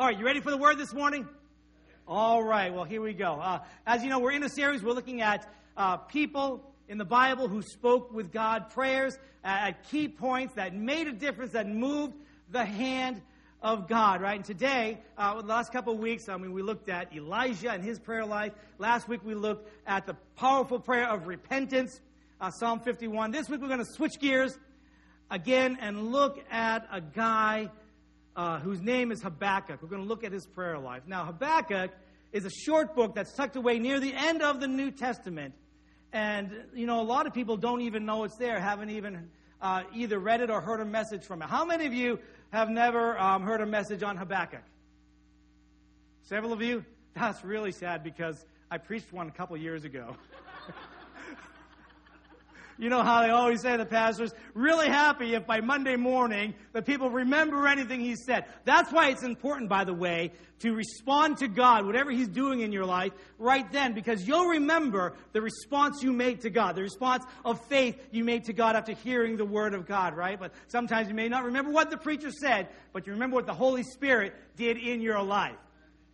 All right, you ready for the word this morning? All right, well, here we go. Uh, as you know, we're in a series, we're looking at uh, people in the Bible who spoke with God, prayers at key points that made a difference, that moved the hand of God, right? And today, uh, the last couple of weeks, I mean, we looked at Elijah and his prayer life. Last week, we looked at the powerful prayer of repentance, uh, Psalm 51. This week, we're going to switch gears again and look at a guy uh, whose name is Habakkuk. We're going to look at his prayer life. Now, Habakkuk is a short book that's tucked away near the end of the New Testament. And, you know, a lot of people don't even know it's there, haven't even uh, either read it or heard a message from it. How many of you have never um, heard a message on Habakkuk? Several of you? That's really sad because I preached one a couple years ago. You know how they always say, the pastor's really happy if by Monday morning the people remember anything he said. That's why it's important, by the way, to respond to God, whatever he's doing in your life, right then, because you'll remember the response you made to God, the response of faith you made to God after hearing the word of God, right? But sometimes you may not remember what the preacher said, but you remember what the Holy Spirit did in your life.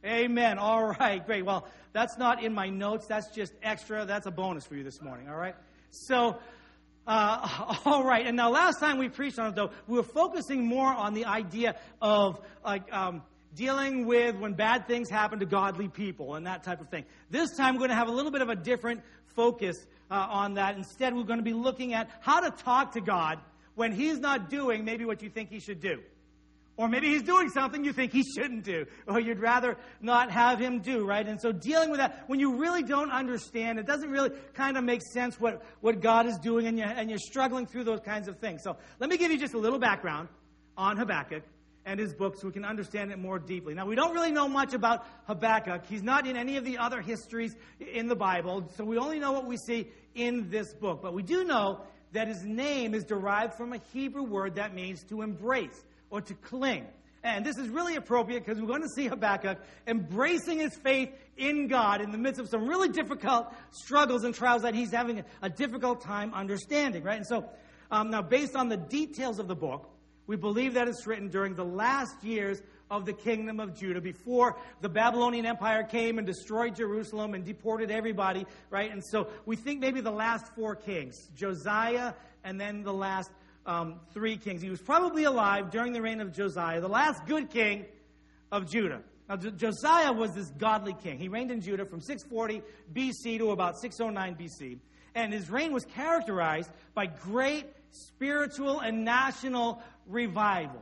Amen. All right, great. Well, that's not in my notes. That's just extra. That's a bonus for you this morning, all right? So, uh, all right. And now, last time we preached on it, though, we were focusing more on the idea of like um, dealing with when bad things happen to godly people and that type of thing. This time, we're going to have a little bit of a different focus uh, on that. Instead, we're going to be looking at how to talk to God when He's not doing maybe what you think He should do. Or maybe he's doing something you think he shouldn't do, or you'd rather not have him do, right? And so dealing with that, when you really don't understand, it doesn't really kind of make sense what, what God is doing, and you're, and you're struggling through those kinds of things. So let me give you just a little background on Habakkuk and his book so we can understand it more deeply. Now, we don't really know much about Habakkuk. He's not in any of the other histories in the Bible, so we only know what we see in this book. But we do know that his name is derived from a Hebrew word that means to embrace or to cling. And this is really appropriate because we're going to see Habakkuk embracing his faith in God in the midst of some really difficult struggles and trials that he's having a, difficult time understanding, right? And so, um, now based on the details of the book, we believe that it's written during the last years of the kingdom of Judah before the Babylonian Empire came and destroyed Jerusalem and deported everybody, right? And so we think maybe the last four kings, Josiah and then the last um, three kings. He was probably alive during the reign of Josiah, the last good king of Judah. Now, Josiah was this godly king. He reigned in Judah from 640 BC to about 609 BC. And his reign was characterized by great spiritual and national revival.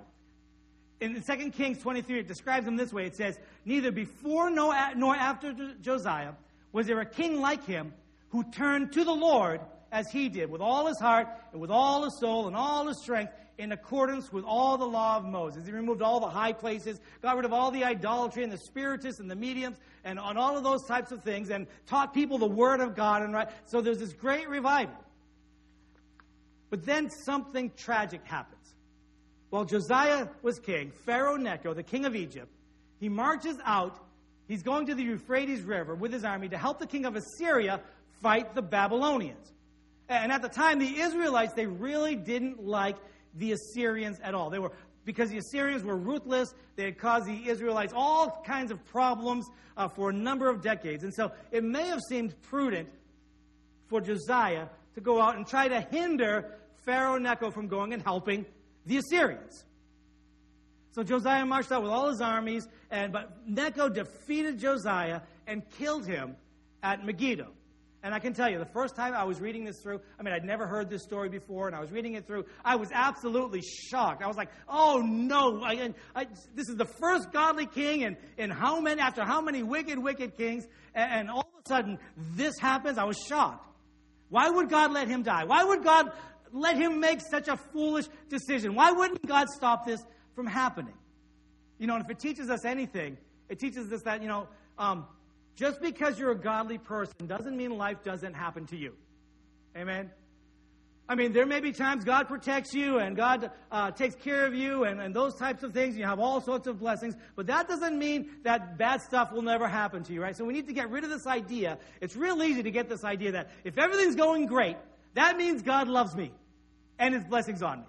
In 2 Kings 23, it describes him this way it says, Neither before nor after Josiah was there a king like him who turned to the Lord as he did, with all his heart and with all his soul and all his strength, in accordance with all the law of Moses. He removed all the high places, got rid of all the idolatry and the spiritists and the mediums and on all of those types of things, and taught people the word of God. And right, so there's this great revival. But then something tragic happens. While Josiah was king, Pharaoh Necho, the king of Egypt, he marches out. He's going to the Euphrates River with his army to help the king of Assyria fight the Babylonians. And at the time, the Israelites, they really didn't like the Assyrians at all. They were because the Assyrians were ruthless. They had caused the Israelites all kinds of problems uh, for a number of decades. And so it may have seemed prudent for Josiah to go out and try to hinder Pharaoh Necho from going and helping the Assyrians. So Josiah marched out with all his armies, and but Necho defeated Josiah and killed him at Megiddo. And I can tell you, the first time I was reading this through, I mean, I'd never heard this story before, and I was reading it through, I was absolutely shocked. I was like, oh no, I, I, this is the first godly king, and, and how many, after how many wicked, wicked kings, and, and all of a sudden this happens, I was shocked. Why would God let him die? Why would God let him make such a foolish decision? Why wouldn't God stop this from happening? You know, and if it teaches us anything, it teaches us that, you know, um, just because you're a godly person doesn't mean life doesn't happen to you. Amen? I mean, there may be times God protects you and God uh, takes care of you and, and those types of things. You have all sorts of blessings, but that doesn't mean that bad stuff will never happen to you, right? So we need to get rid of this idea. It's real easy to get this idea that if everything's going great, that means God loves me and his blessings on me.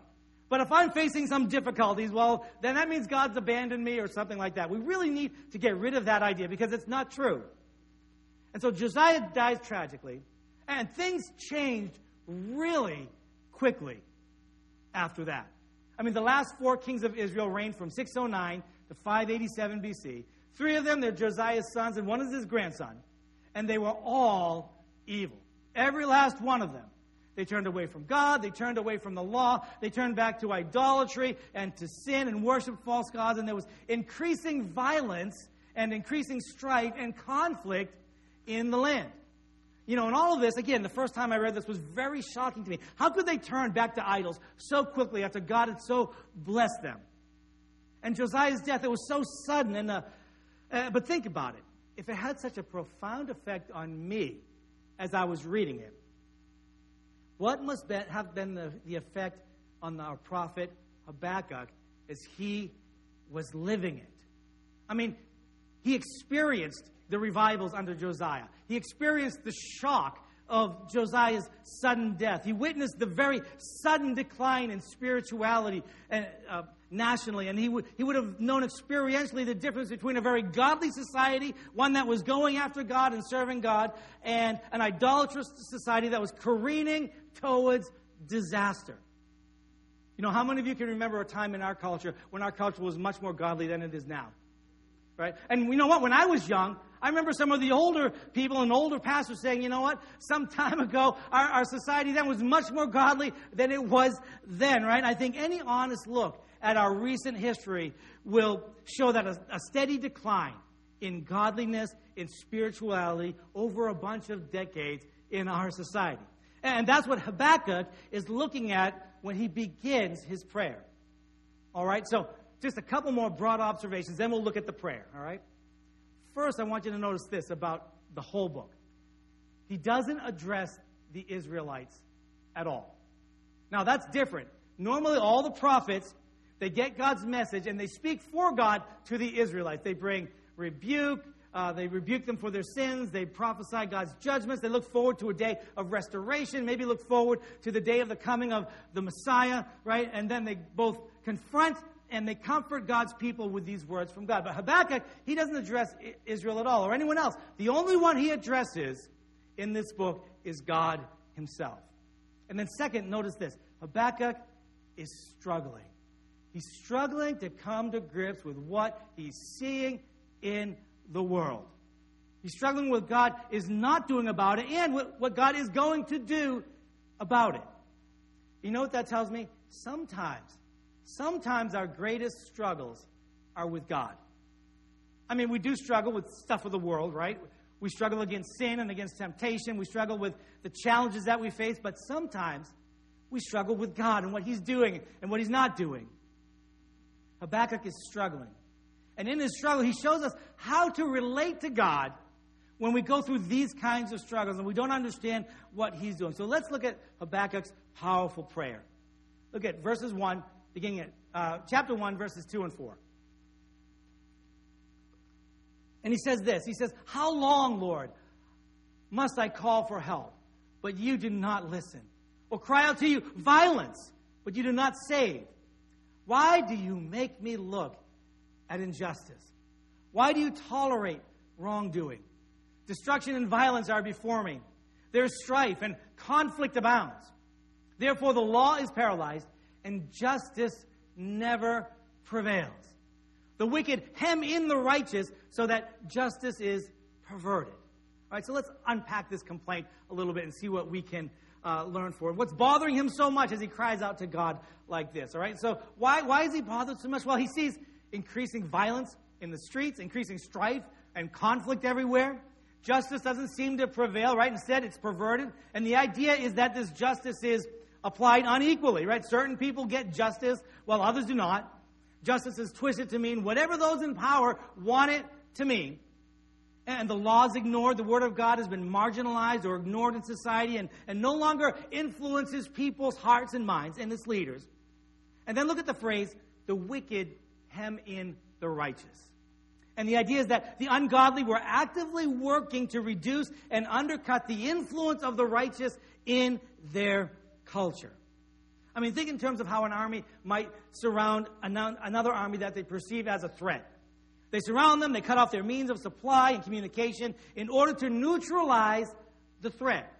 But if I'm facing some difficulties, well, then that means God's abandoned me or something like that. We really need to get rid of that idea because it's not true. And so Josiah dies tragically, and things changed really quickly after that. I mean, the last four kings of Israel reigned from 609 to 587 BC. Three of them, they're Josiah's sons, and one is his grandson. And they were all evil. Every last one of them. They turned away from God. They turned away from the law. They turned back to idolatry and to sin and worship false gods. And there was increasing violence and increasing strife and conflict in the land. You know, and all of this, again, the first time I read this was very shocking to me. How could they turn back to idols so quickly after God had so blessed them? And Josiah's death, it was so sudden. And, uh, uh, but think about it. If it had such a profound effect on me as I was reading it, what must have been the, the effect on our prophet Habakkuk as he was living it? I mean, he experienced the revivals under Josiah. He experienced the shock of Josiah's sudden death. He witnessed the very sudden decline in spirituality and, uh, nationally, and he would, he would have known experientially the difference between a very godly society, one that was going after God and serving God, and an idolatrous society that was careening towards disaster. You know, how many of you can remember a time in our culture when our culture was much more godly than it is now? Right? And you know what? When I was young, I remember some of the older people and older pastors saying, you know what? Some time ago, our, our society then was much more godly than it was then, right? I think any honest look at our recent history will show that a, a steady decline in godliness, in spirituality over a bunch of decades in our society. And that's what Habakkuk is looking at when he begins his prayer. All right, so just a couple more broad observations, then we'll look at the prayer. All right? First, I want you to notice this about the whole book. He doesn't address the Israelites at all. Now, that's different. Normally, all the prophets, they get God's message and they speak for God to the Israelites. They bring rebuke, uh, they rebuke them for their sins. They prophesy God's judgments. They look forward to a day of restoration, maybe look forward to the day of the coming of the Messiah, right? And then they both confront and they comfort God's people with these words from God. But Habakkuk, he doesn't address Israel at all or anyone else. The only one he addresses in this book is God himself. And then, second, notice this Habakkuk is struggling. He's struggling to come to grips with what he's seeing in the world. He's struggling with God is not doing about it and what God is going to do about it. You know what that tells me? Sometimes sometimes our greatest struggles are with God. I mean, we do struggle with stuff of the world, right? We struggle against sin and against temptation. We struggle with the challenges that we face, but sometimes we struggle with God and what He's doing and what He's not doing. Habakkuk is struggling. And in his struggle, he shows us how to relate to God when we go through these kinds of struggles and we don't understand what he's doing. So let's look at Habakkuk's powerful prayer. Look at verses 1 beginning at uh, chapter 1, verses 2 and 4. And he says this He says, How long, Lord, must I call for help, but you do not listen? Or cry out to you, violence, but you do not save? Why do you make me look at injustice? Why do you tolerate wrongdoing? Destruction and violence are before me. There's strife and conflict abounds. Therefore, the law is paralyzed and justice never prevails. The wicked hem in the righteous so that justice is perverted. All right, so let's unpack this complaint a little bit and see what we can uh, learn for it. What's bothering him so much as he cries out to God like this? All right, so why, why is he bothered so much? Well, he sees increasing violence in the streets, increasing strife and conflict everywhere. Justice doesn't seem to prevail, right? Instead, it's perverted. And the idea is that this justice is applied unequally, right? Certain people get justice while others do not. Justice is twisted to mean whatever those in power want it to mean. And the law is ignored. The Word of God has been marginalized or ignored in society and, and no longer influences people's hearts and minds and its leaders. And then look at the phrase, the wicked hem in the righteous. And the idea is that the ungodly were actively working to reduce and undercut the influence of the righteous in their culture. I mean, think in terms of how an army might surround another army that they perceive as a threat. They surround them, they cut off their means of supply and communication in order to neutralize the threat.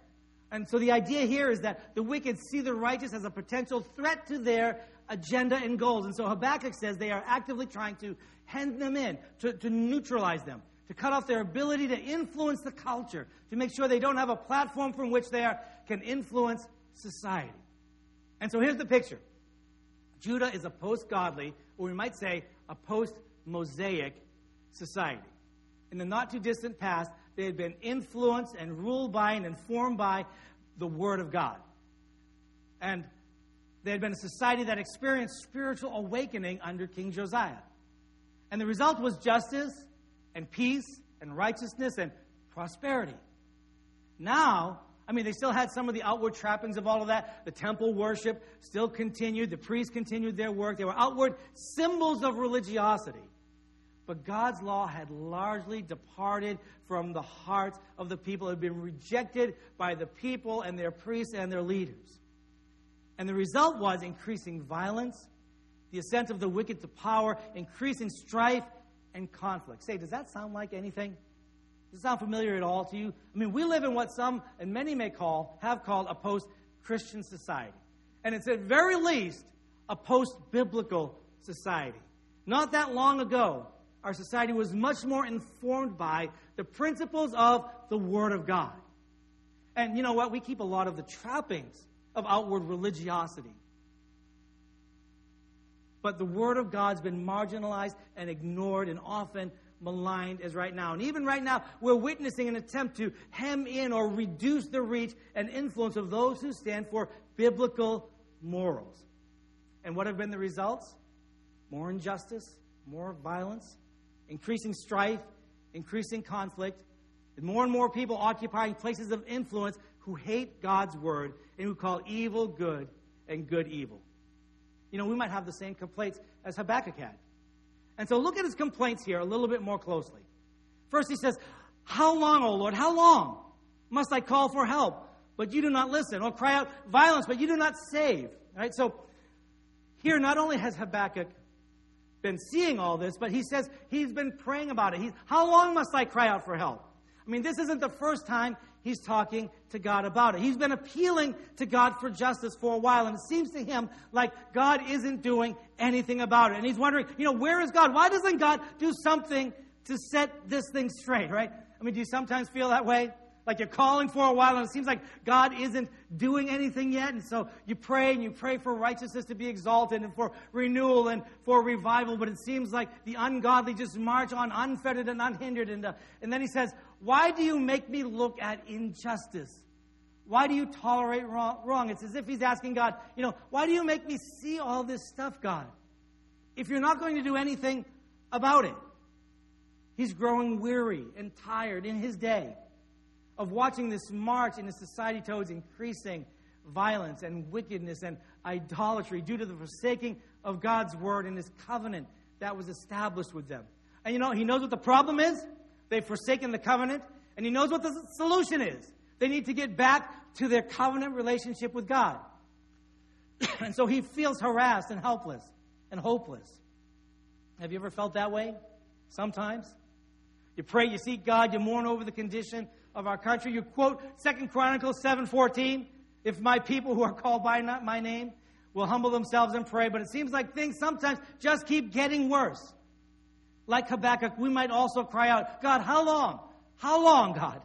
And so the idea here is that the wicked see the righteous as a potential threat to their agenda and goals. And so Habakkuk says they are actively trying to hand them in, to, to neutralize them, to cut off their ability to influence the culture, to make sure they don't have a platform from which they are, can influence society. And so here's the picture Judah is a post godly, or we might say a post Mosaic society. In the not too distant past, they had been influenced and ruled by and informed by the Word of God. And they had been a society that experienced spiritual awakening under King Josiah. And the result was justice and peace and righteousness and prosperity. Now, I mean, they still had some of the outward trappings of all of that. The temple worship still continued, the priests continued their work. They were outward symbols of religiosity. But God's law had largely departed from the hearts of the people. It had been rejected by the people and their priests and their leaders. And the result was increasing violence, the ascent of the wicked to power, increasing strife and conflict. Say, does that sound like anything? Does it sound familiar at all to you? I mean, we live in what some and many may call, have called a post Christian society. And it's at very least a post biblical society. Not that long ago, our society was much more informed by the principles of the Word of God. And you know what? We keep a lot of the trappings of outward religiosity. But the Word of God's been marginalized and ignored and often maligned as right now. And even right now, we're witnessing an attempt to hem in or reduce the reach and influence of those who stand for biblical morals. And what have been the results? More injustice, more violence, increasing strife, increasing conflict, and more and more people occupying places of influence who hate God's word and who call evil good and good evil. You know, we might have the same complaints as Habakkuk had. And so look at his complaints here a little bit more closely. First, he says, How long, O Lord, how long must I call for help, but you do not listen, or cry out violence, but you do not save? Right? So here, not only has Habakkuk been seeing all this, but he says he's been praying about it. He's, how long must I cry out for help? I mean, this isn't the first time he's talking to God about it. He's been appealing to God for justice for a while, and it seems to him like God isn't doing anything about it. And he's wondering, you know, where is God? Why doesn't God do something to set this thing straight, right? I mean, do you sometimes feel that way? Like you're calling for a while and it seems like God isn't doing anything yet. And so you pray and you pray for righteousness to be exalted and for renewal and for revival. But it seems like the ungodly just march on unfettered and unhindered. And, uh, and then he says, Why do you make me look at injustice? Why do you tolerate wrong, wrong? It's as if he's asking God, you know, why do you make me see all this stuff, God? If you're not going to do anything about it. He's growing weary and tired in his day of watching this march in a society towards increasing violence and wickedness and idolatry due to the forsaking of God's word and his covenant that was established with them. And you know, he knows what the problem is. They've forsaken the covenant, and he knows what the solution is. They need to get back to their covenant relationship with God. and so he feels harassed and helpless and hopeless. Have you ever felt that way? Sometimes. You pray, you seek God, you mourn over the condition of our country. You quote Second Chronicles 7:14, if my people who are called by not my name will humble themselves and pray, but it seems like things sometimes just keep getting worse. Like Habakkuk, we might also cry out, God, how long? How long, God?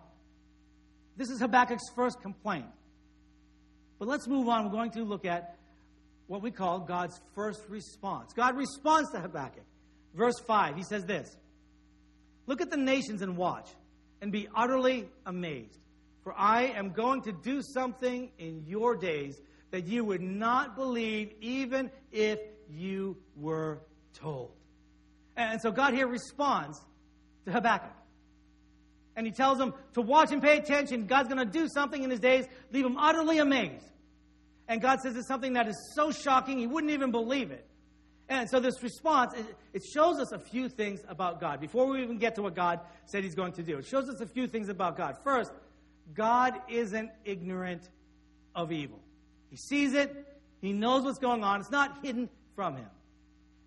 This is Habakkuk's first complaint. But let's move on. We're going to look at what we call God's first response. God responds to Habakkuk. Verse 5, he says this Look at the nations and watch and be utterly amazed. For I am going to do something in your days that you would not believe even if you were told. And so God here responds to Habakkuk. And he tells him to watch and pay attention. God's going to do something in his days, leave him utterly amazed. And God says it's something that is so shocking, he wouldn't even believe it. And so this response, it shows us a few things about God. Before we even get to what God said he's going to do, it shows us a few things about God. First, God isn't ignorant of evil. He sees it, He knows what's going on. It's not hidden from him.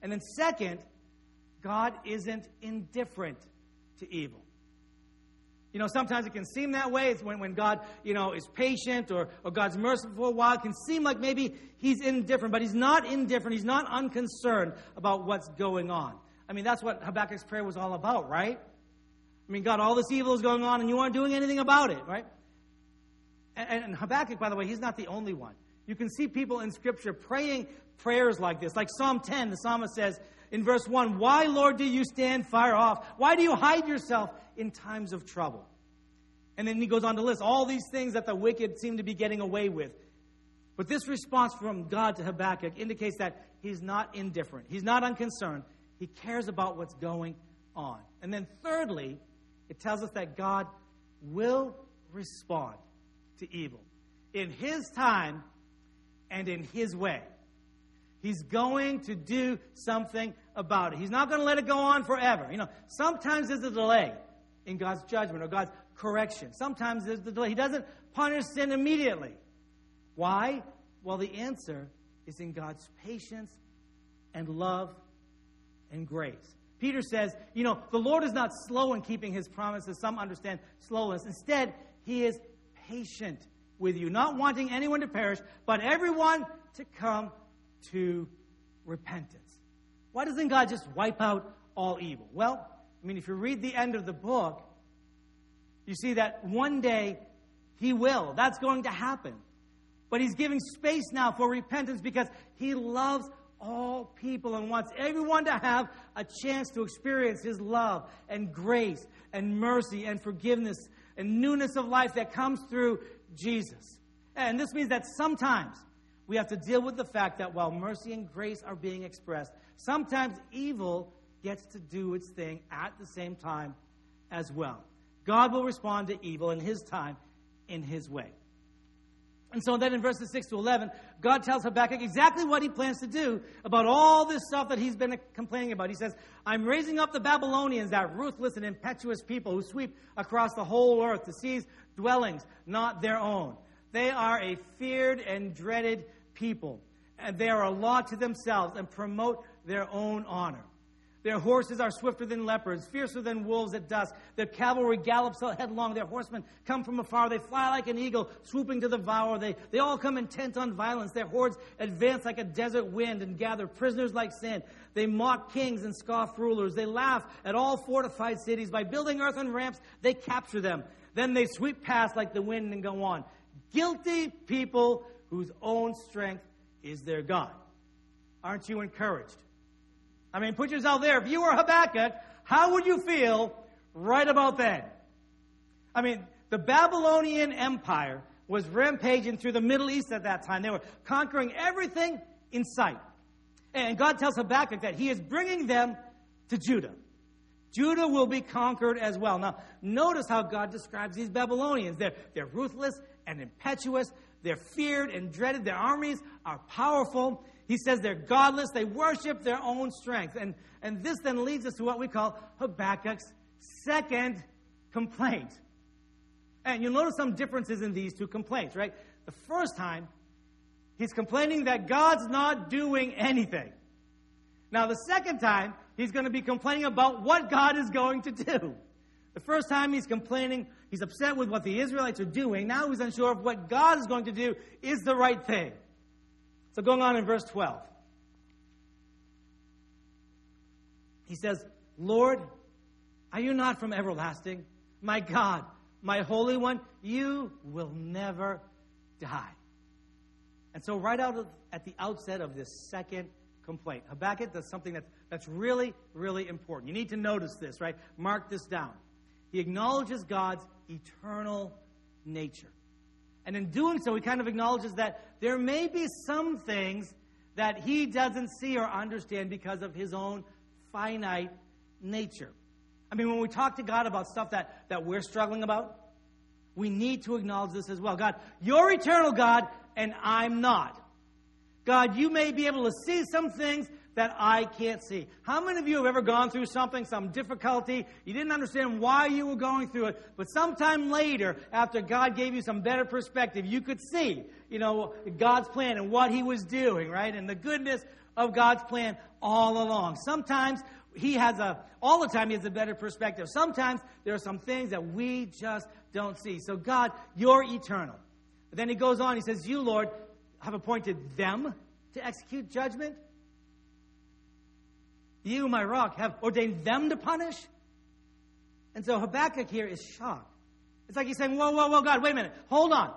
And then, second, God isn't indifferent to evil. You know, sometimes it can seem that way. It's when, when God, you know, is patient or, or God's merciful for a while. It can seem like maybe he's indifferent, but he's not indifferent. He's not unconcerned about what's going on. I mean, that's what Habakkuk's prayer was all about, right? I mean, God, all this evil is going on and you aren't doing anything about it, right? And, and Habakkuk, by the way, he's not the only one. You can see people in Scripture praying prayers like this. Like Psalm 10, the psalmist says in verse 1 Why, Lord, do you stand far off? Why do you hide yourself in times of trouble? And then he goes on to list all these things that the wicked seem to be getting away with. But this response from God to Habakkuk indicates that he's not indifferent, he's not unconcerned. He cares about what's going on. And then, thirdly, it tells us that God will respond to evil in his time and in his way. He's going to do something about it. He's not going to let it go on forever. You know, sometimes there's a delay in God's judgment or God's correction. Sometimes there's the delay. He doesn't punish sin immediately. Why? Well, the answer is in God's patience and love and grace. Peter says, you know, the Lord is not slow in keeping his promises. Some understand slowness. Instead, he is patient with you, not wanting anyone to perish, but everyone to come to repentance. Why doesn't God just wipe out all evil? Well, I mean, if you read the end of the book, you see that one day he will. That's going to happen. But he's giving space now for repentance because he loves all people and wants everyone to have a chance to experience his love and grace and mercy and forgiveness and newness of life that comes through Jesus. And this means that sometimes we have to deal with the fact that while mercy and grace are being expressed, sometimes evil gets to do its thing at the same time as well. God will respond to evil in his time, in his way. And so then in verses 6 to 11, God tells Habakkuk exactly what he plans to do about all this stuff that he's been complaining about. He says, I'm raising up the Babylonians, that ruthless and impetuous people who sweep across the whole earth to seize dwellings not their own. They are a feared and dreaded people, and they are a law to themselves and promote their own honor. Their horses are swifter than leopards, fiercer than wolves at dusk. Their cavalry gallops headlong. Their horsemen come from afar. They fly like an eagle, swooping to devour. They, they all come intent on violence. Their hordes advance like a desert wind and gather prisoners like sand. They mock kings and scoff rulers. They laugh at all fortified cities. By building earthen ramps, they capture them. Then they sweep past like the wind and go on. Guilty people whose own strength is their God. Aren't you encouraged? I mean, put yourself there. If you were Habakkuk, how would you feel right about then? I mean, the Babylonian Empire was rampaging through the Middle East at that time. They were conquering everything in sight. And God tells Habakkuk that he is bringing them to Judah. Judah will be conquered as well. Now, notice how God describes these Babylonians. They're, they're ruthless and impetuous. They're feared and dreaded. Their armies are powerful. He says they're godless, they worship their own strength. And, and this then leads us to what we call Habakkuk's second complaint. And you'll notice some differences in these two complaints, right? The first time, he's complaining that God's not doing anything. Now, the second time, he's going to be complaining about what God is going to do. The first time he's complaining, he's upset with what the Israelites are doing. Now he's unsure of what God is going to do is the right thing. So, going on in verse 12, he says, Lord, are you not from everlasting? My God, my Holy One, you will never die. And so, right out of, at the outset of this second complaint, Habakkuk does something that's, that's really, really important. You need to notice this, right? Mark this down. He acknowledges God's eternal nature. And in doing so, he kind of acknowledges that there may be some things that he doesn't see or understand because of his own finite nature. I mean, when we talk to God about stuff that, that we're struggling about, we need to acknowledge this as well. God, you're eternal God, and I'm not. God, you may be able to see some things that I can't see. How many of you have ever gone through something, some difficulty? You didn't understand why you were going through it, but sometime later, after God gave you some better perspective, you could see, you know, God's plan and what He was doing, right? And the goodness of God's plan all along. Sometimes He has a, all the time He has a better perspective. Sometimes there are some things that we just don't see. So, God, you're eternal. But then He goes on, He says, You, Lord, have appointed them to execute judgment you, my rock, have ordained them to punish? And so Habakkuk here is shocked. It's like he's saying, Whoa, whoa, whoa, God, wait a minute. Hold on.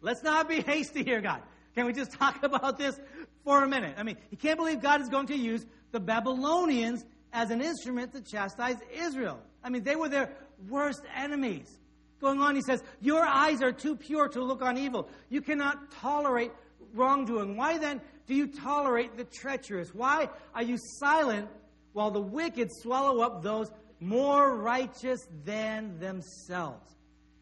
Let's not be hasty here, God. Can we just talk about this for a minute? I mean, he can't believe God is going to use the Babylonians as an instrument to chastise Israel. I mean, they were their worst enemies. Going on, he says, Your eyes are too pure to look on evil. You cannot tolerate wrongdoing. Why then do you tolerate the treacherous? Why are you silent while the wicked swallow up those more righteous than themselves?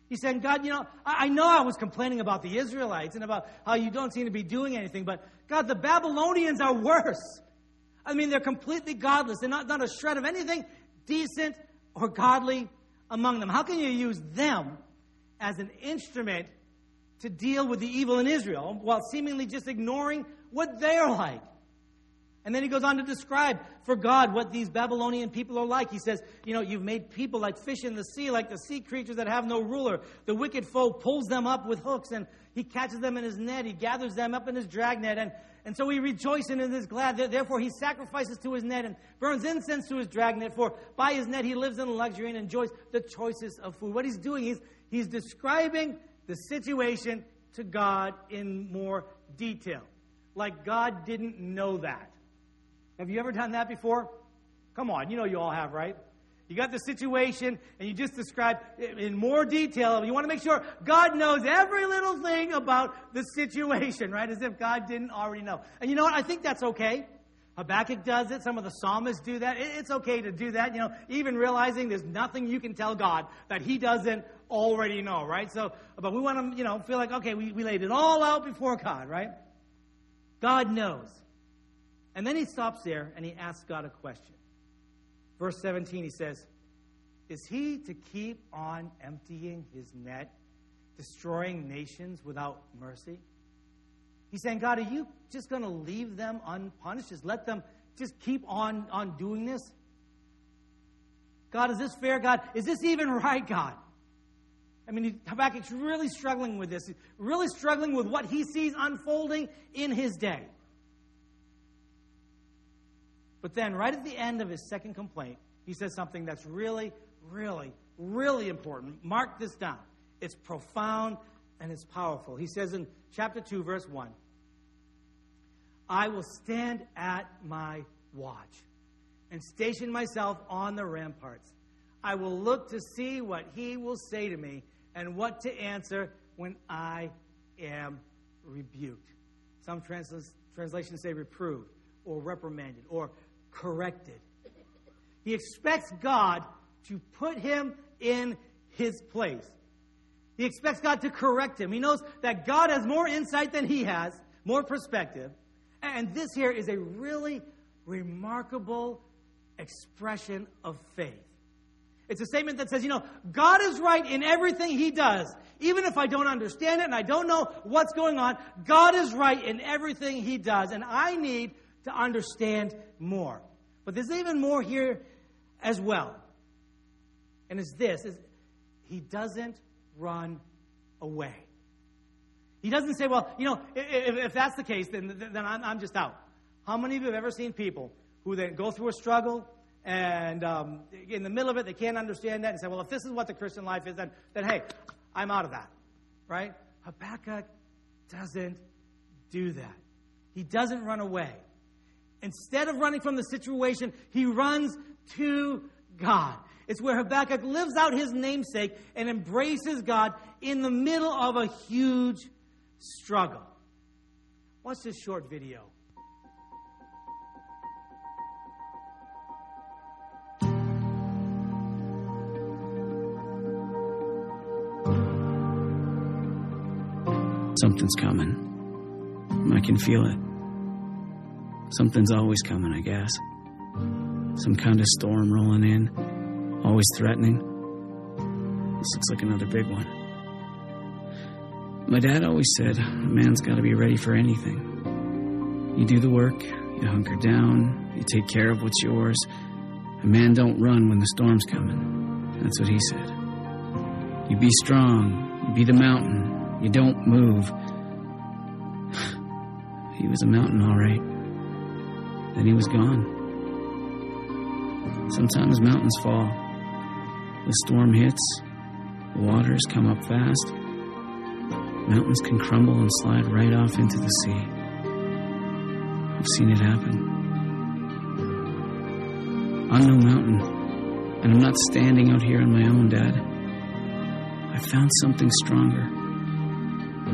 He said, God, you know, I, know I was complaining about the Israelites and about how you don't seem to be doing anything, but God, the Babylonians are worse. I mean, they're completely godless. They're not, not a shred of anything decent or godly among them. How can you use them as an instrument to deal with the evil in Israel while seemingly just ignoring what they're like. And then he goes on to describe for God what these Babylonian people are like. He says, You know, you've made people like fish in the sea, like the sea creatures that have no ruler. The wicked foe pulls them up with hooks and he catches them in his net. He gathers them up in his dragnet. And, and so he rejoices and is glad. Therefore, he sacrifices to his net and burns incense to his dragnet. For by his net, he lives in luxury and enjoys the choicest of food. What he's doing is he's describing the situation to God in more detail like God didn't know that. Have you ever done that before? Come on, you know you all have, right? You got the situation and you just describe in more detail. You want to make sure God knows every little thing about the situation, right? As if God didn't already know. And you know what? I think that's okay. Habakkuk does it. Some of the psalmists do that. It's okay to do that, you know, even realizing there's nothing you can tell God that He doesn't already know, right? So, but we want to, you know, feel like, okay, we, we laid it all out before God, right? God knows. And then he stops there and he asks God a question. Verse 17, he says, Is he to keep on emptying his net, destroying nations without mercy? He's saying, God, are you just going to leave them unpunished? Just let them just keep on, on doing this? God, is this fair? God, is this even right, God? I mean, Habakkuk's really struggling with this, really struggling with what he sees unfolding in his day. But then, right at the end of his second complaint, he says something that's really, really, really important. Mark this down. It's profound and it's powerful. He says in chapter 2, verse 1 I will stand at my watch and station myself on the ramparts. I will look to see what he will say to me and what to answer when I am rebuked. Some trans- translations say reproved or reprimanded or corrected. He expects God to put him in his place. He expects God to correct him. He knows that God has more insight than he has, more perspective. And this here is a really remarkable expression of faith. It's a statement that says, you know, God is right in everything He does. Even if I don't understand it and I don't know what's going on, God is right in everything He does. And I need to understand more. But there's even more here as well. And it's this is He doesn't run away. He doesn't say, well, you know, if, if that's the case, then, then I'm, I'm just out. How many of you have ever seen people who then go through a struggle, and um, in the middle of it, they can't understand that and say, well, if this is what the Christian life is, then, then hey, I'm out of that. Right? Habakkuk doesn't do that. He doesn't run away. Instead of running from the situation, he runs to God. It's where Habakkuk lives out his namesake and embraces God in the middle of a huge struggle. Watch this short video. Something's coming. I can feel it. Something's always coming, I guess. Some kind of storm rolling in, always threatening. This looks like another big one. My dad always said a man's got to be ready for anything. You do the work, you hunker down, you take care of what's yours. A man don't run when the storm's coming. That's what he said. You be strong, you be the mountain, you don't move. he was a mountain, all right. Then he was gone. Sometimes mountains fall. The storm hits, the waters come up fast. Mountains can crumble and slide right off into the sea. I've seen it happen. I'm no mountain, and I'm not standing out here on my own, Dad. I found something stronger.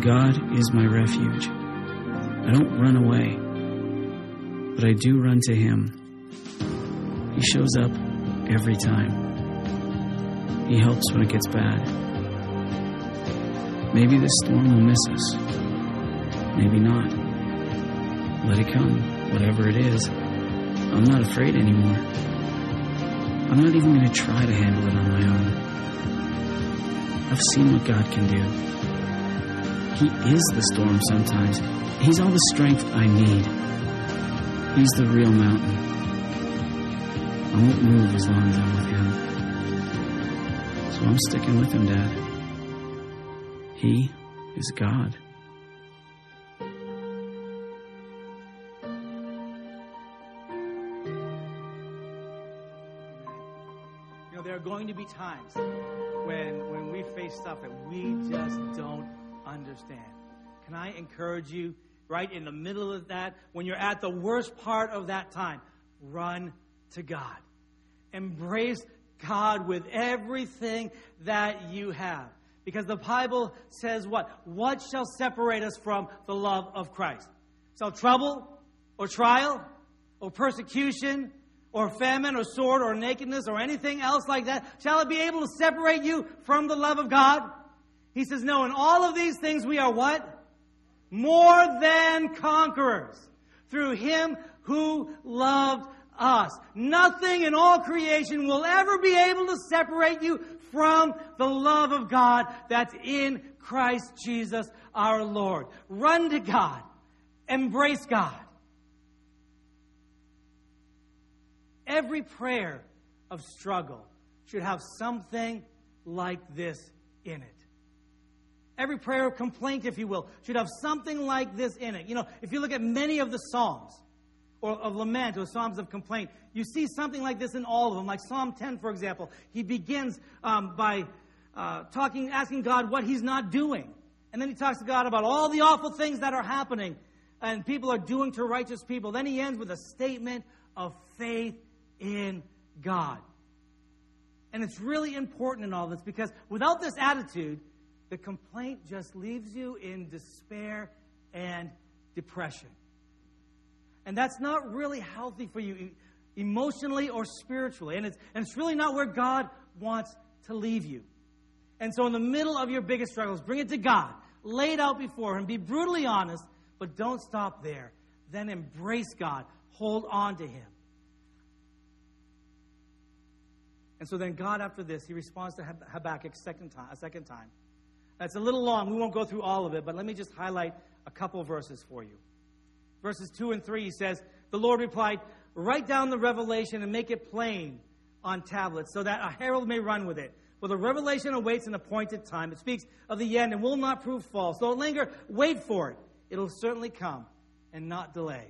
God is my refuge. I don't run away, but I do run to Him. He shows up every time. He helps when it gets bad. Maybe this storm will miss us. Maybe not. Let it come, whatever it is. I'm not afraid anymore. I'm not even going to try to handle it on my own. I've seen what God can do. He is the storm sometimes. He's all the strength I need. He's the real mountain. I won't move as long as I'm with Him. So I'm sticking with Him, Dad. He is God. You know, there are going to be times when when we face stuff that we just don't understand. Can I encourage you right in the middle of that when you're at the worst part of that time, run to God. Embrace God with everything that you have. Because the Bible says what? What shall separate us from the love of Christ? Shall trouble or trial or persecution or famine or sword or nakedness or anything else like that? Shall it be able to separate you from the love of God? He says, no, in all of these things we are what? More than conquerors through him who loved us. Nothing in all creation will ever be able to separate you from the love of God that's in Christ Jesus our Lord. Run to God. Embrace God. Every prayer of struggle should have something like this in it. Every prayer of complaint, if you will, should have something like this in it. You know, if you look at many of the Psalms, or of lament or psalms of complaint. You see something like this in all of them. Like Psalm 10, for example, he begins um, by uh, talking, asking God what he's not doing. And then he talks to God about all the awful things that are happening and people are doing to righteous people. Then he ends with a statement of faith in God. And it's really important in all this because without this attitude, the complaint just leaves you in despair and depression. And that's not really healthy for you emotionally or spiritually. And it's, and it's really not where God wants to leave you. And so, in the middle of your biggest struggles, bring it to God. Lay it out before Him. Be brutally honest, but don't stop there. Then embrace God. Hold on to Him. And so then God, after this, he responds to Habakkuk second time, a second time. That's a little long. We won't go through all of it, but let me just highlight a couple verses for you verses 2 and 3, he says, The Lord replied, Write down the revelation and make it plain on tablets so that a herald may run with it. For the revelation awaits an appointed time. It speaks of the end and will not prove false. Don't linger. Wait for it. It'll certainly come and not delay.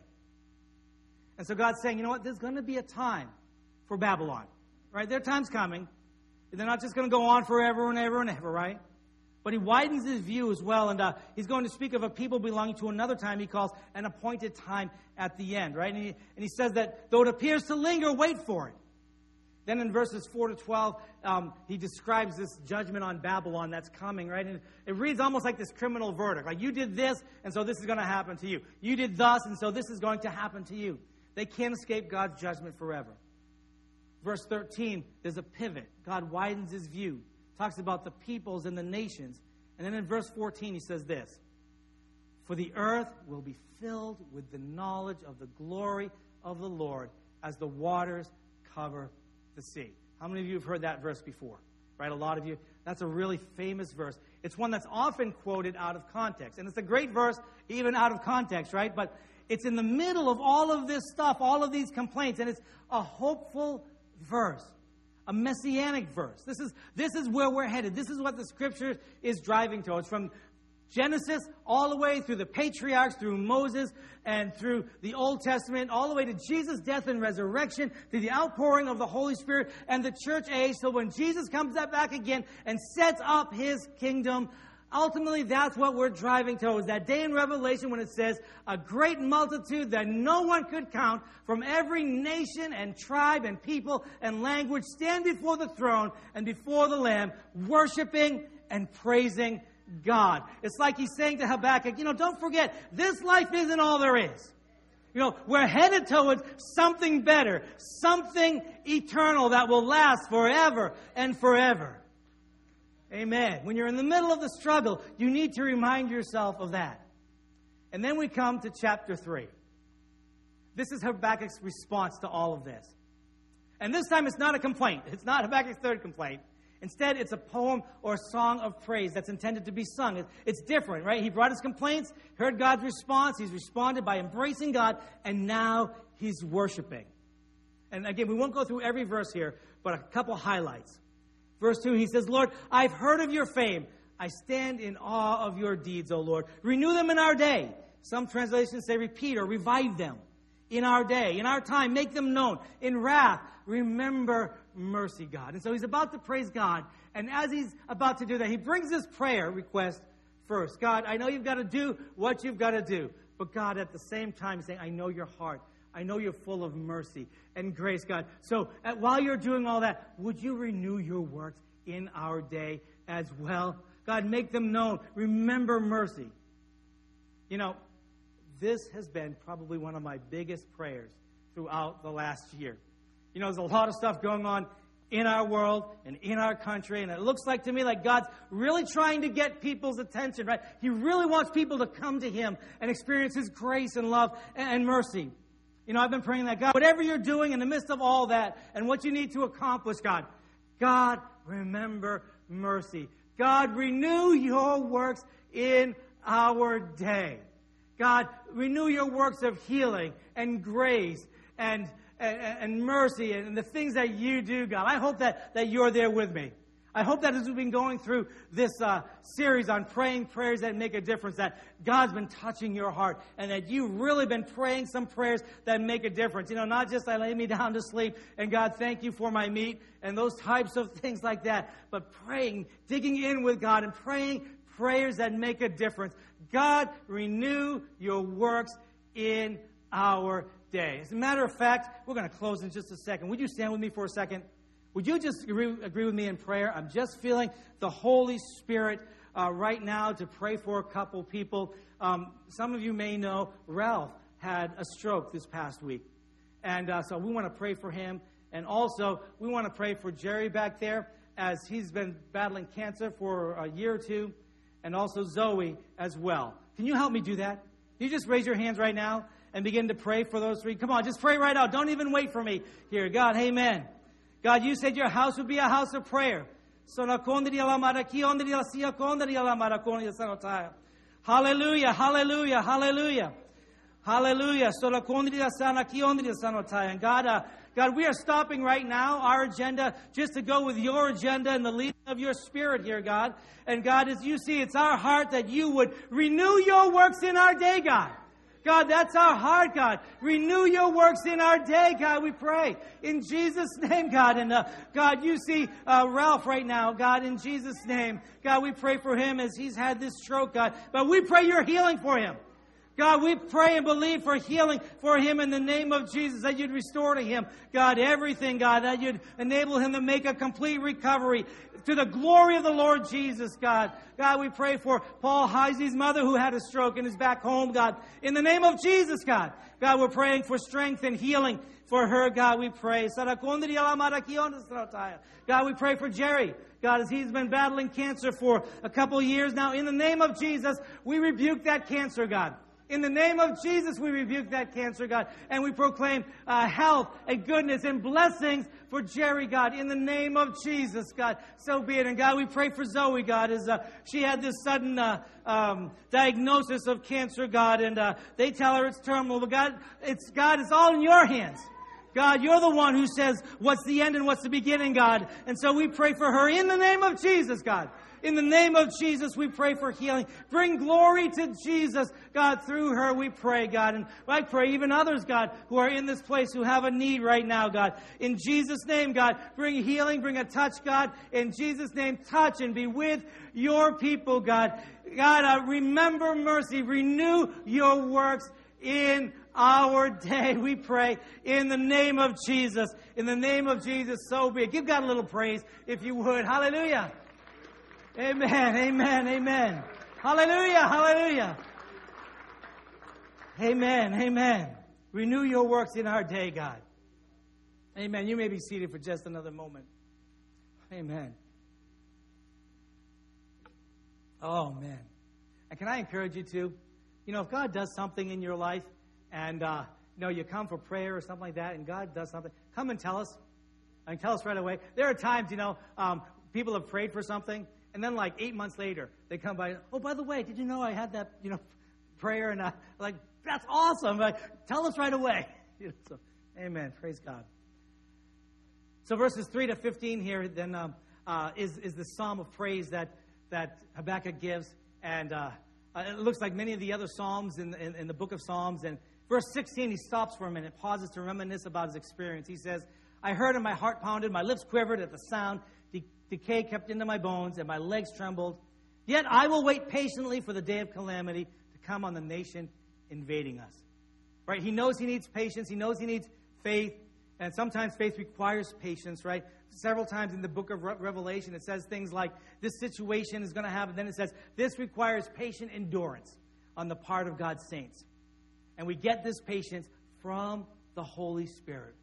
And so God's saying, you know what? There's going to be a time for Babylon. Right? There are times coming. They're not just going to go on forever and ever and ever, right? But he widens his view as well, and uh, he's going to speak of a people belonging to another time he calls an appointed time at the end, right? And he, and he says that though it appears to linger, wait for it. Then in verses 4 to 12, um, he describes this judgment on Babylon that's coming, right? And it reads almost like this criminal verdict. Like, you did this, and so this is going to happen to you. You did thus, and so this is going to happen to you. They can't escape God's judgment forever. Verse 13, there's a pivot. God widens his view talks about the peoples and the nations. And then in verse 14, he says this For the earth will be filled with the knowledge of the glory of the Lord as the waters cover the sea. How many of you have heard that verse before? Right? A lot of you. That's a really famous verse. It's one that's often quoted out of context. And it's a great verse, even out of context, right? But it's in the middle of all of this stuff, all of these complaints, and it's a hopeful verse, a messianic verse. This is, this is where we're headed. This is what the scripture is driving towards. From Genesis, all the way through the patriarchs, through Moses, and through the Old Testament, all the way to Jesus' death and resurrection, to the outpouring of the Holy Spirit and the church age. So when Jesus comes back again and sets up his kingdom, ultimately that's what we're driving towards. That day in Revelation when it says, a great multitude that no one could count from every nation and tribe and people and language stand before the throne and before the Lamb, worshiping and praising God. It's like he's saying to Habakkuk, you know, don't forget, this life isn't all there is. You know, we're headed towards something better, something eternal that will last forever and forever. Amen. When you're in the middle of the struggle, you need to remind yourself of that. And then we come to chapter 3. This is Habakkuk's response to all of this. And this time it's not a complaint. It's not Habakkuk's third complaint. Instead, it's a poem or a song of praise that's intended to be sung. It's different, right? He brought his complaints, heard God's response, he's responded by embracing God, and now he's worshiping. And again, we won't go through every verse here, but a couple highlights. Verse 2, he says, Lord, I've heard of your fame. I stand in awe of your deeds, O Lord. Renew them in our day. Some translations say repeat or revive them in our day, in our time. Make them known. In wrath, remember mercy, God. And so he's about to praise God. And as he's about to do that, he brings this prayer request first. God, I know you've got to do what you've got to do. But God, at the same time, saying, I know your heart. I know you're full of mercy and grace, God. So at, while you're doing all that, would you renew your works in our day as well? God, make them known. Remember mercy. You know, this has been probably one of my biggest prayers throughout the last year. You know, there's a lot of stuff going on in our world and in our country, and it looks like to me like God's really trying to get people's attention, right? He really wants people to come to Him and experience His grace and love and mercy. You know, I've been praying that God, whatever you're doing in the midst of all that and what you need to accomplish, God, God, remember mercy. God, renew your works in our day. God, renew your works of healing and grace and and, and mercy and the things that you do, God. I hope that, that you're there with me. I hope that as we've been going through this uh, series on praying prayers that make a difference, that God's been touching your heart and that you've really been praying some prayers that make a difference. You know, not just I lay me down to sleep and God, thank you for my meat and those types of things like that, but praying, digging in with God and praying prayers that make a difference. God, renew your works in our day. As a matter of fact, we're going to close in just a second. Would you stand with me for a second? Would you just agree, agree with me in prayer? I'm just feeling the Holy Spirit uh, right now to pray for a couple people. Um, some of you may know Ralph had a stroke this past week. And uh, so we want to pray for him. And also, we want to pray for Jerry back there as he's been battling cancer for a year or two. And also Zoe as well. Can you help me do that? Can you just raise your hands right now? and begin to pray for those three. Come on, just pray right out. Don't even wait for me here. God, amen. God, you said your house would be a house of prayer. Hallelujah, hallelujah, hallelujah. Hallelujah. And God, uh, God, we are stopping right now our agenda just to go with your agenda and the leading of your spirit here, God. And God, as you see, it's our heart that you would renew your works in our day, God. God, that's our heart, God. Renew your works in our day, God, we pray. In Jesus' name, God. And uh, God, you see uh, Ralph right now, God, in Jesus' name. God, we pray for him as he's had this stroke, God. But we pray your healing for him. God, we pray and believe for healing for him in the name of Jesus, that you'd restore to him, God, everything, God, that you'd enable him to make a complete recovery to the glory of the Lord Jesus, God. God, we pray for Paul Heisey's mother who had a stroke and is back home, God. In the name of Jesus, God. God, we're praying for strength and healing for her, God, we pray. God, we pray for Jerry. God, as he's been battling cancer for a couple years now, in the name of Jesus, we rebuke that cancer, God. In the name of Jesus, we rebuke that cancer, God, and we proclaim uh, health and goodness and blessings for Jerry, God. In the name of Jesus, God, so be it. And God, we pray for Zoe, God, as uh, she had this sudden uh, um, diagnosis of cancer, God, and uh, they tell her it's terminal. But God, it's God, it's all in your hands. God, you're the one who says what's the end and what's the beginning, God. And so we pray for her in the name of Jesus, God. In the name of Jesus, we pray for healing. Bring glory to Jesus, God, through her, we pray, God. And I pray even others, God, who are in this place who have a need right now, God. In Jesus' name, God, bring healing, bring a touch, God. In Jesus' name, touch and be with your people, God. God, uh, remember mercy, renew your works in our day. We pray in the name of Jesus. In the name of Jesus, so be it. Give God a little praise if you would. Hallelujah. Amen, amen, amen. Hallelujah, hallelujah. Amen, amen. Renew your works in our day, God. Amen. You may be seated for just another moment. Amen. Oh, man. And can I encourage you to? You know, if God does something in your life and, uh, you know, you come for prayer or something like that and God does something, come and tell us. And tell us right away. There are times, you know, um, people have prayed for something and then, like eight months later, they come by. Oh, by the way, did you know I had that, you know, prayer? And I, like, that's awesome. Like, tell us right away. You know, so, amen. Praise God. So verses three to fifteen here then um, uh, is is the psalm of praise that that Habakkuk gives, and uh, uh, it looks like many of the other psalms in, in, in the book of Psalms. And verse sixteen, he stops for a minute, pauses to reminisce about his experience. He says, "I heard, and my heart pounded, my lips quivered at the sound." decay kept into my bones, and my legs trembled. Yet I will wait patiently for the day of calamity to come on the nation invading us. Right? He knows he needs patience. He knows he needs faith. And sometimes faith requires patience, right? Several times in the book of Re- Revelation, it says things like, this situation is going to happen. Then it says, this requires patient endurance on the part of God's saints. And we get this patience from the Holy Spirit.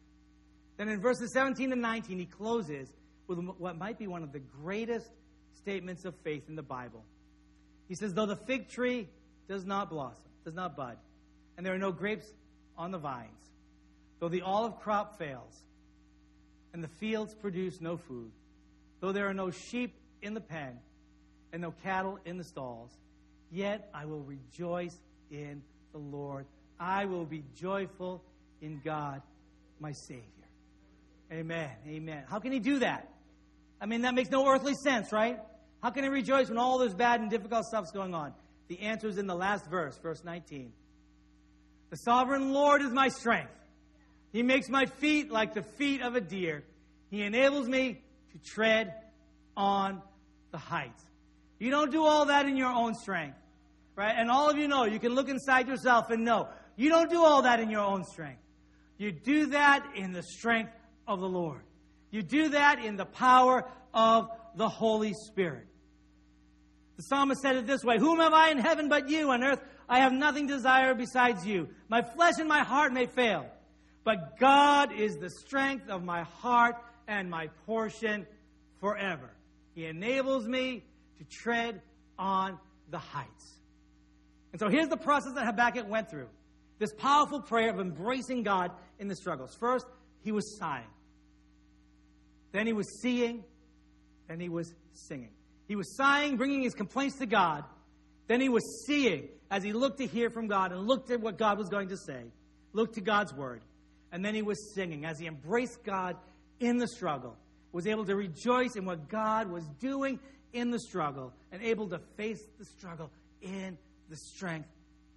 Then in verses 17 and 19, he closes with what might be one of the greatest statements of faith in the Bible. He says, Though the fig tree does not blossom, does not bud, and there are no grapes on the vines, though the olive crop fails, and the fields produce no food, though there are no sheep in the pen, and no cattle in the stalls, yet I will rejoice in the Lord. I will be joyful in God, my Savior. Amen. Amen. How can he do that? I mean, that makes no earthly sense, right? How can he rejoice when all this bad and difficult stuff's going on? The answer is in the last verse, verse 19. The sovereign Lord is my strength. He makes my feet like the feet of a deer. He enables me to tread on the heights. You don't do all that in your own strength, right? And all of you know, you can look inside yourself and know, you don't do all that in your own strength. You do that in the strength of the Lord. You do that in the power of the Holy Spirit. The psalmist said it this way Whom have I in heaven but you? On earth I have nothing to desire besides you. My flesh and my heart may fail, but God is the strength of my heart and my portion forever. He enables me to tread on the heights. And so here's the process that Habakkuk went through this powerful prayer of embracing God in the struggles. First, he was sighing. Then he was seeing. Then he was singing. He was sighing, bringing his complaints to God. Then he was seeing as he looked to hear from God and looked at what God was going to say, looked to God's word. And then he was singing as he embraced God in the struggle, was able to rejoice in what God was doing in the struggle, and able to face the struggle in the strength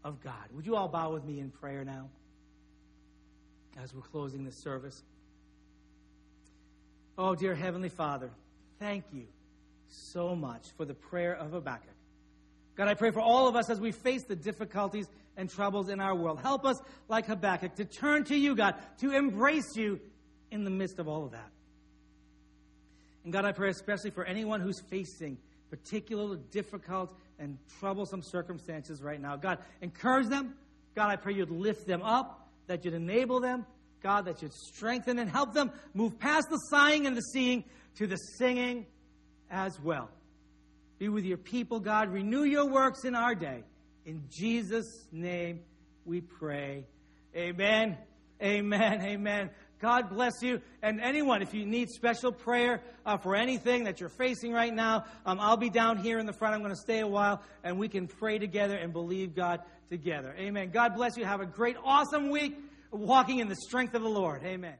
of God. Would you all bow with me in prayer now as we're closing this service? Oh, dear Heavenly Father, thank you so much for the prayer of Habakkuk. God, I pray for all of us as we face the difficulties and troubles in our world. Help us, like Habakkuk, to turn to you, God, to embrace you in the midst of all of that. And God, I pray especially for anyone who's facing particularly difficult and troublesome circumstances right now. God, encourage them. God, I pray you'd lift them up, that you'd enable them. God, that you'd strengthen and help them move past the sighing and the seeing to the singing as well. Be with your people, God. Renew your works in our day. In Jesus' name we pray. Amen. Amen. Amen. God bless you. And anyone, if you need special prayer uh, for anything that you're facing right now, um, I'll be down here in the front. I'm going to stay a while and we can pray together and believe God together. Amen. God bless you. Have a great, awesome week walking in the strength of the Lord. Amen.